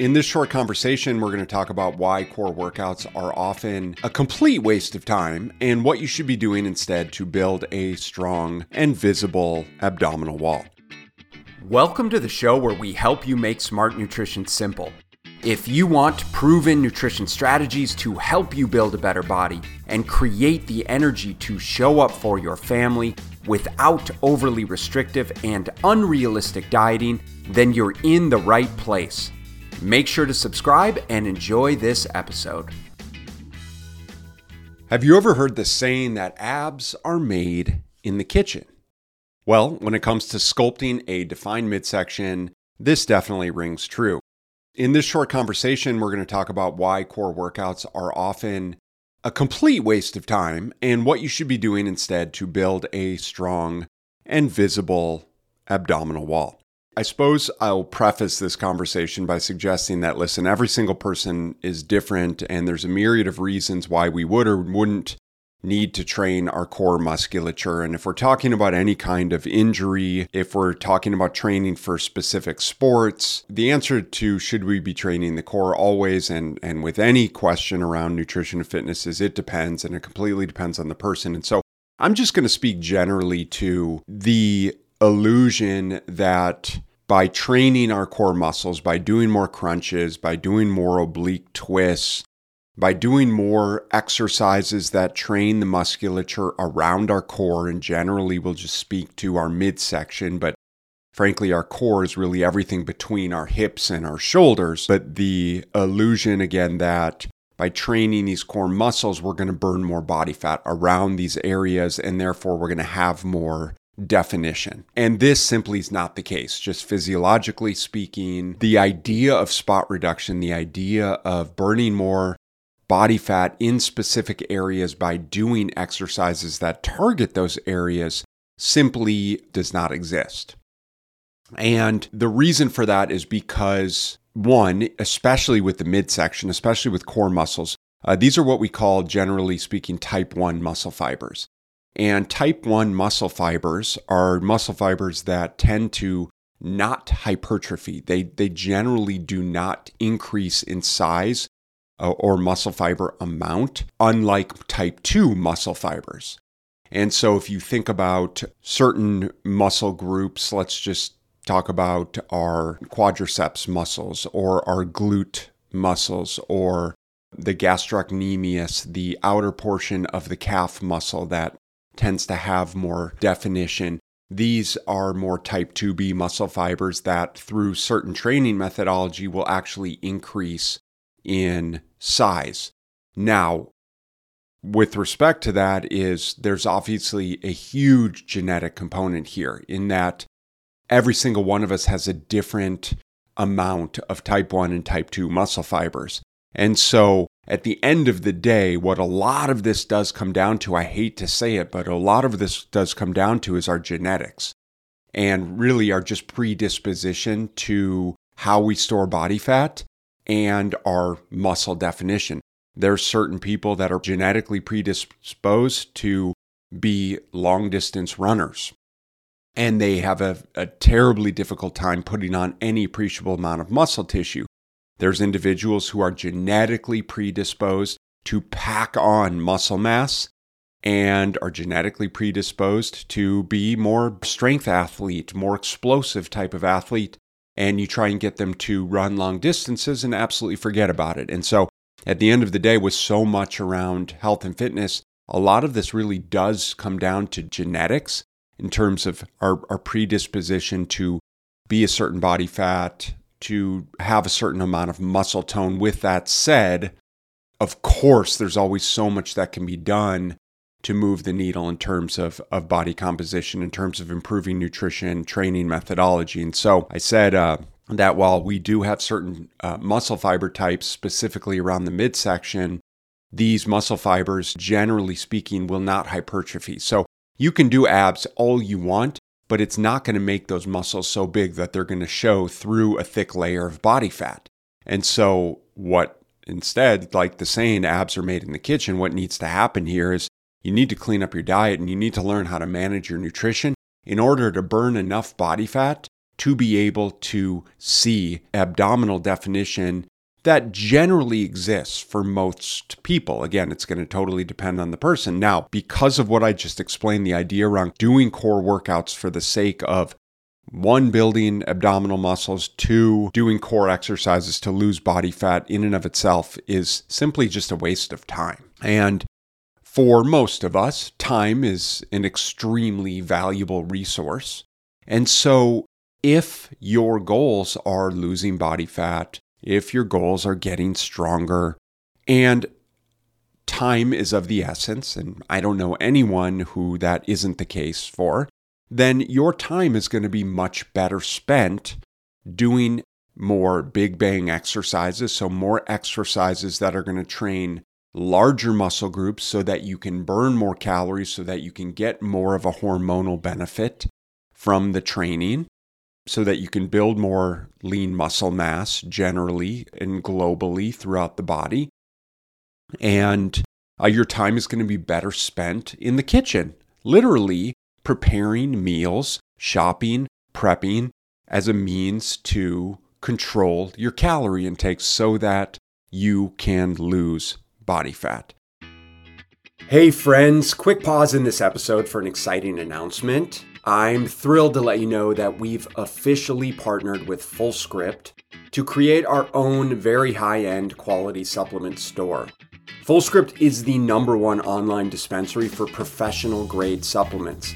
In this short conversation, we're going to talk about why core workouts are often a complete waste of time and what you should be doing instead to build a strong and visible abdominal wall. Welcome to the show where we help you make smart nutrition simple. If you want proven nutrition strategies to help you build a better body and create the energy to show up for your family without overly restrictive and unrealistic dieting, then you're in the right place. Make sure to subscribe and enjoy this episode. Have you ever heard the saying that abs are made in the kitchen? Well, when it comes to sculpting a defined midsection, this definitely rings true. In this short conversation, we're going to talk about why core workouts are often a complete waste of time and what you should be doing instead to build a strong and visible abdominal wall. I suppose I'll preface this conversation by suggesting that, listen, every single person is different, and there's a myriad of reasons why we would or wouldn't need to train our core musculature. And if we're talking about any kind of injury, if we're talking about training for specific sports, the answer to should we be training the core always and, and with any question around nutrition and fitness is it depends, and it completely depends on the person. And so I'm just going to speak generally to the illusion that by training our core muscles, by doing more crunches, by doing more oblique twists, by doing more exercises that train the musculature around our core, and generally we'll just speak to our midsection, but frankly, our core is really everything between our hips and our shoulders. But the illusion, again, that by training these core muscles, we're going to burn more body fat around these areas, and therefore we're going to have more definition. And this simply is not the case. Just physiologically speaking, the idea of spot reduction, the idea of burning more body fat in specific areas by doing exercises that target those areas simply does not exist. And the reason for that is because, one, especially with the midsection, especially with core muscles, uh, these are what we call, generally speaking, type 1 muscle fibers. And type 1 muscle fibers are muscle fibers that tend to not hypertrophy. They, they generally do not increase in size uh, or muscle fiber amount, unlike type 2 muscle fibers. And so, if you think about certain muscle groups, let's just talk about our quadriceps muscles or our glute muscles or the gastrocnemius, the outer portion of the calf muscle that tends to have more definition. These are more type 2B muscle fibers that, through certain training methodology, will actually increase in size. Now, with respect to that is there's obviously a huge genetic component here in that every single one of us has a different amount of type 1 and type 2 muscle fibers. And so at the end of the day, what a lot of this does come down to, I hate to say it, but a lot of this does come down to is our genetics and really our just predisposition to how we store body fat and our muscle definition. There's certain people that are genetically predisposed to be long distance runners. And they have a, a terribly difficult time putting on any appreciable amount of muscle tissue. There's individuals who are genetically predisposed to pack on muscle mass and are genetically predisposed to be more strength athlete, more explosive type of athlete. And you try and get them to run long distances and absolutely forget about it. And so at the end of the day, with so much around health and fitness, a lot of this really does come down to genetics in terms of our, our predisposition to be a certain body fat, to have a certain amount of muscle tone. With that said, of course, there's always so much that can be done to move the needle in terms of, of body composition, in terms of improving nutrition, training methodology. And so I said uh, that while we do have certain uh, muscle fiber types, specifically around the midsection, these muscle fibers, generally speaking, will not hypertrophy. So you can do abs all you want, but it's not going to make those muscles so big that they're going to show through a thick layer of body fat. And so, what instead, like the saying, abs are made in the kitchen, what needs to happen here is you need to clean up your diet and you need to learn how to manage your nutrition in order to burn enough body fat to be able to see abdominal definition that generally exists for most people. Again, it's going to totally depend on the person. Now, because of what I just explained, the idea around doing core workouts for the sake of one, building abdominal muscles, two, doing core exercises to lose body fat in and of itself is simply just a waste of time. And for most of us, time is an extremely valuable resource. And so, if your goals are losing body fat, if your goals are getting stronger, and time is of the essence, and I don't know anyone who that isn't the case for, then your time is going to be much better spent doing more big bang exercises. So, more exercises that are going to train larger muscle groups so that you can burn more calories, so that you can get more of a hormonal benefit from the training, so that you can build more lean muscle mass generally and globally throughout the body. And uh, your time is going to be better spent in the kitchen, literally preparing meals, shopping, prepping as a means to control your calorie intake so that you can lose body fat. Hey, friends, quick pause in this episode for an exciting announcement. I'm thrilled to let you know that we've officially partnered with Fullscript to create our own very high end quality supplement store. Fullscript is the number one online dispensary for professional grade supplements.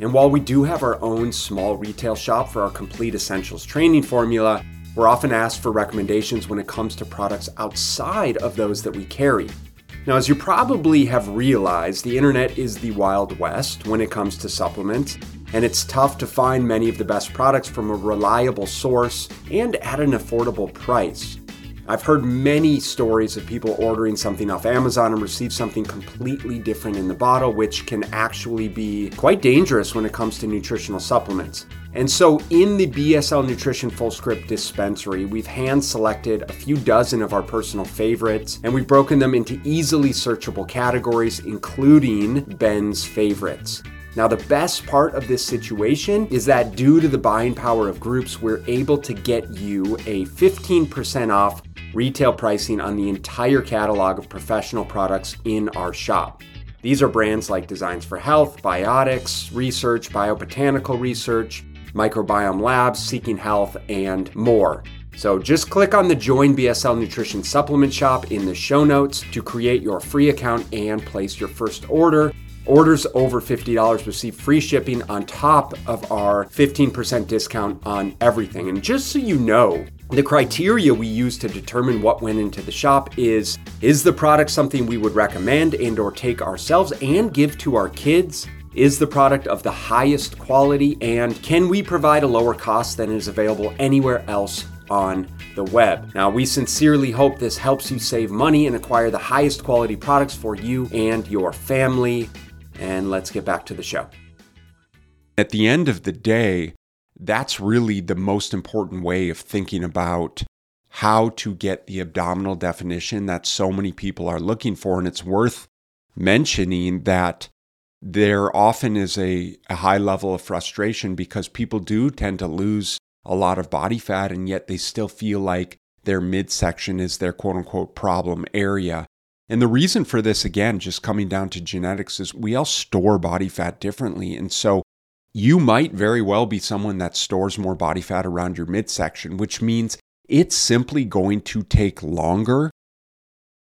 And while we do have our own small retail shop for our complete essentials training formula, we're often asked for recommendations when it comes to products outside of those that we carry. Now, as you probably have realized, the internet is the Wild West when it comes to supplements, and it's tough to find many of the best products from a reliable source and at an affordable price. I've heard many stories of people ordering something off Amazon and receive something completely different in the bottle, which can actually be quite dangerous when it comes to nutritional supplements. And so, in the BSL Nutrition Fullscript dispensary, we've hand selected a few dozen of our personal favorites, and we've broken them into easily searchable categories, including Ben's favorites. Now, the best part of this situation is that due to the buying power of groups, we're able to get you a 15% off retail pricing on the entire catalog of professional products in our shop. These are brands like Designs for Health, Biotics, Research, Biobotanical Research, Microbiome Labs, Seeking Health, and more. So just click on the Join BSL Nutrition Supplement Shop in the show notes to create your free account and place your first order. Orders over $50 receive free shipping on top of our 15% discount on everything. And just so you know, the criteria we use to determine what went into the shop is is the product something we would recommend and or take ourselves and give to our kids? Is the product of the highest quality and can we provide a lower cost than is available anywhere else on the web. Now, we sincerely hope this helps you save money and acquire the highest quality products for you and your family. And let's get back to the show. At the end of the day, that's really the most important way of thinking about how to get the abdominal definition that so many people are looking for. And it's worth mentioning that there often is a, a, high level of frustration because people do tend to lose a lot of body fat and yet they still feel like their midsection is their quote unquote problem area. And the reason for this, again, just coming down to genetics, is we all store body fat differently. And so you might very well be someone that stores more body fat around your midsection, which means it's simply going to take longer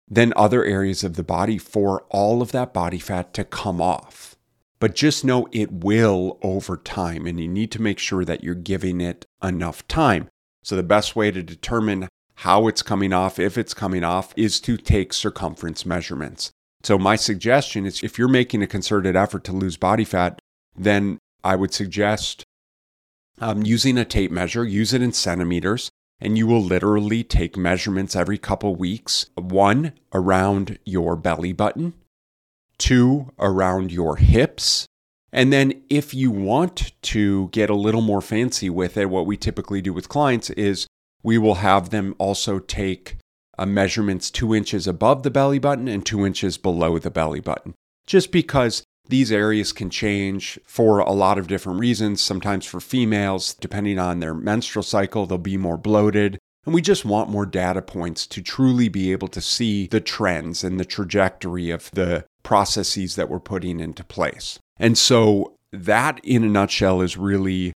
than other areas of the body for all of that body fat to come off. But just know it will over time, and you need to make sure that you're giving it enough time. So, the best way to determine how it's coming off, if it's coming off, is to take circumference measurements. So, my suggestion is if you're making a concerted effort to lose body fat, then I would suggest um, using a tape measure, use it in centimeters, and you will literally take measurements every couple weeks. One, around your belly button, two, around your hips. And then, if you want to get a little more fancy with it, what we typically do with clients is we will have them also take uh, measurements two inches above the belly button and two inches below the belly button, just because these areas can change for a lot of different reasons. Sometimes for females, depending on their menstrual cycle, they'll be more bloated. And we just want more data points to truly be able to see the trends and the trajectory of the processes that we're putting into place. And so, that in a nutshell is really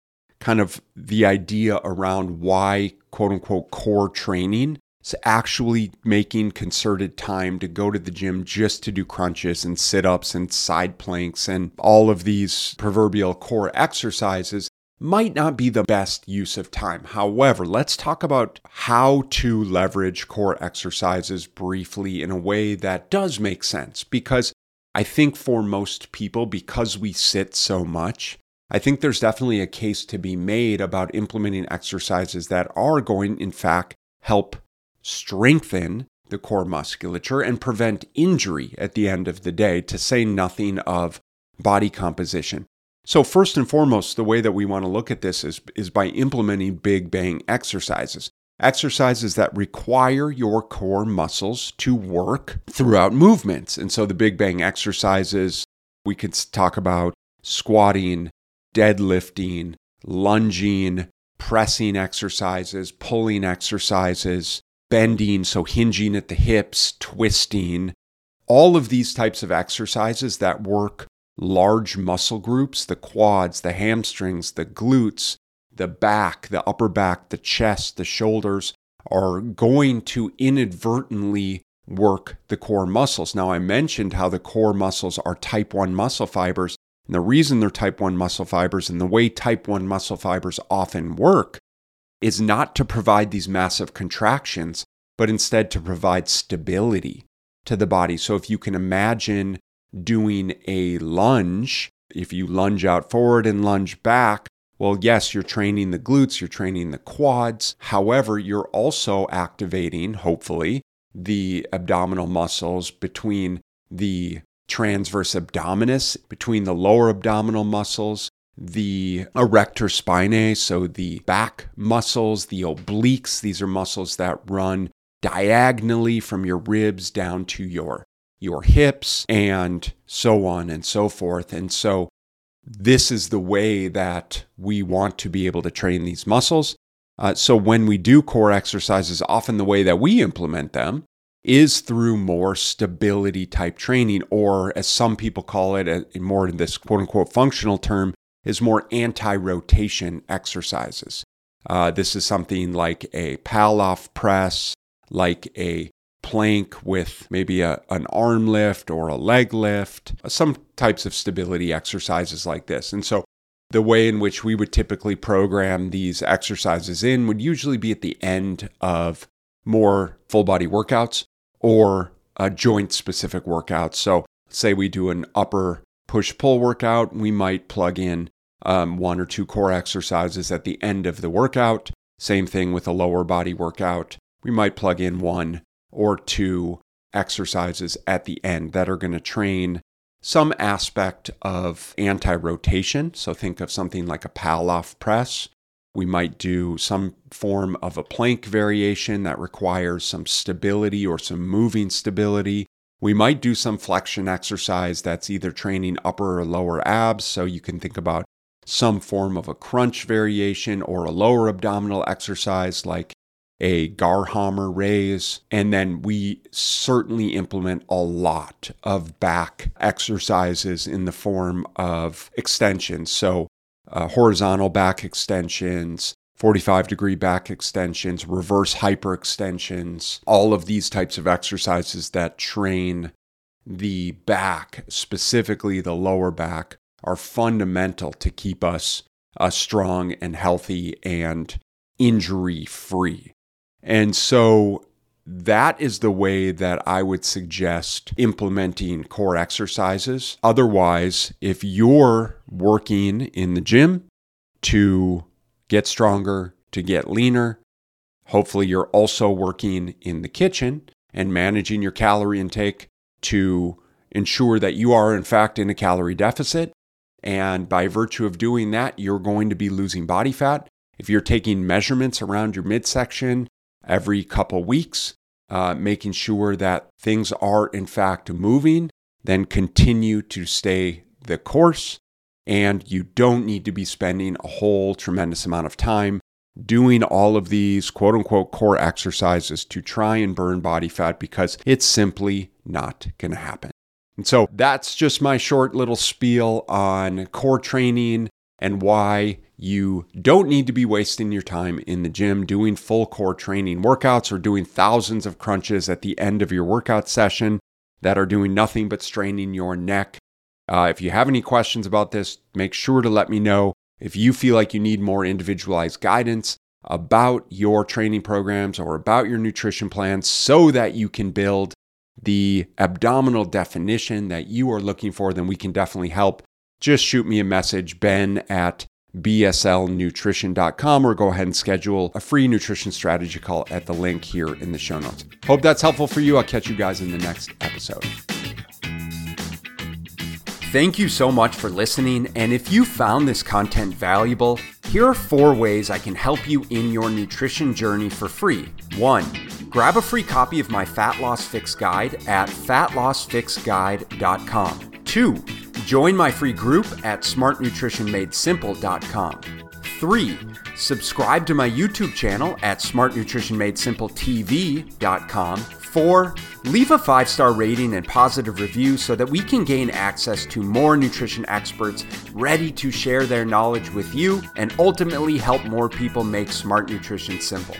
kind of the idea around why quote unquote core training is actually making concerted time to go to the gym just to do crunches and sit ups and side planks and all of these proverbial core exercises might not be the best use of time. However, let's talk about how to leverage core exercises briefly in a way that does make sense because I think for most people, because we sit so much, I think there's definitely a case to be made about implementing exercises that are going, in fact, help strengthen the core musculature and prevent injury at the end of the day, to say nothing of body composition. So, first and foremost, the way that we want to look at this is, is by implementing big bang exercises. Exercises that require your core muscles to work throughout movements. And so, the big bang exercises, we could talk about squatting, deadlifting, lunging, pressing exercises, pulling exercises, bending, so hinging at the hips, twisting, all of these types of exercises that work large muscle groups the quads, the hamstrings, the glutes, the back, the upper back, the chest, the shoulders are going to inadvertently work the core muscles. Now, I mentioned how the core muscles are type 1 muscle fibers. And the reason they're type 1 muscle fibers and the way type 1 muscle fibers often work is not to provide these massive contractions, but instead to provide stability to the body. So if you can imagine doing a lunge, if you lunge out forward and lunge back, well, yes, you're training the glutes, you're training the quads. However, you're also activating, hopefully, the abdominal muscles between the transverse abdominis between the lower abdominal muscles, the erector spinae, so the back muscles, the obliques. These are muscles that run diagonally from your ribs down to your your hips and so on and so forth. And so this is the way that we want to be able to train these muscles. Uh, so when we do core exercises, often the way that we implement them is through more stability type training, or as some people call it, uh, more in this quote unquote functional term, is more anti rotation exercises. Uh, this is something like a Pallof press, like a plank with maybe a, an arm lift or a leg lift, some types of stability exercises like this. And so the way in which we would typically program these exercises in would usually be at the end of more full body workouts or a joint specific workout. So, say we do an upper push pull workout, we might plug in um, one or two core exercises at the end of the workout. Same thing with a lower body workout. We might plug in one or two exercises at the end that are going to train some aspect of anti rotation. So, think of something like a Pallof press we might do some form of a plank variation that requires some stability or some moving stability. We might do some flexion exercise that's either training upper or lower abs. So you can think about some form of a crunch variation or a lower abdominal exercise like a Garhammer raise. And then we certainly implement a lot of back exercises in the form of extensions. So uh, horizontal back extensions, 45 degree back extensions, reverse hyperextensions, all of these types of exercises that train the back, specifically the lower back, are fundamental to keep us uh, strong and healthy and injury free. And so that is the way that I would suggest implementing core exercises. Otherwise, if you're working in the gym to get stronger, to get leaner, hopefully you're also working in the kitchen and managing your calorie intake to ensure that you are, in fact, in a calorie deficit. And by virtue of doing that, you're going to be losing body fat. If you're taking measurements around your midsection every couple weeks, uh, making sure that things are in fact moving, then continue to stay the course, and you don't need to be spending a whole tremendous amount of time doing all of these quote unquote core exercises to try and burn body fat because it's simply not going to happen. And so that's just my short little spiel on core training and why you don't need to be wasting your time in the gym doing full core training workouts or doing thousands of crunches at the end of your workout session that are doing nothing but straining your neck. Uh, if you have any questions about this, make sure to let me know. If you feel like you need more individualized guidance about your training programs or about your nutrition plans so that you can build the abdominal definition that you are looking for, then we can definitely help. Just shoot me a message, ben at bslnutrition.com, or go ahead and schedule a free nutrition strategy call at the link here in the show notes. Hope that's helpful for you. I'll catch you guys in the next episode. Thank you so much for listening. And if you found this content valuable, here are four ways I can help you in your nutrition journey for free. One, grab a free copy of my Fat Loss Fix Guide at fatlossfixguide.com. Two, join my free group at smartnutritionmadesimple.com. Three, subscribe to my YouTube channel at smartnutritionmadesimpletv.com. Four, leave a five star rating and positive review so that we can gain access to more nutrition experts ready to share their knowledge with you and ultimately help more people make smart nutrition simple.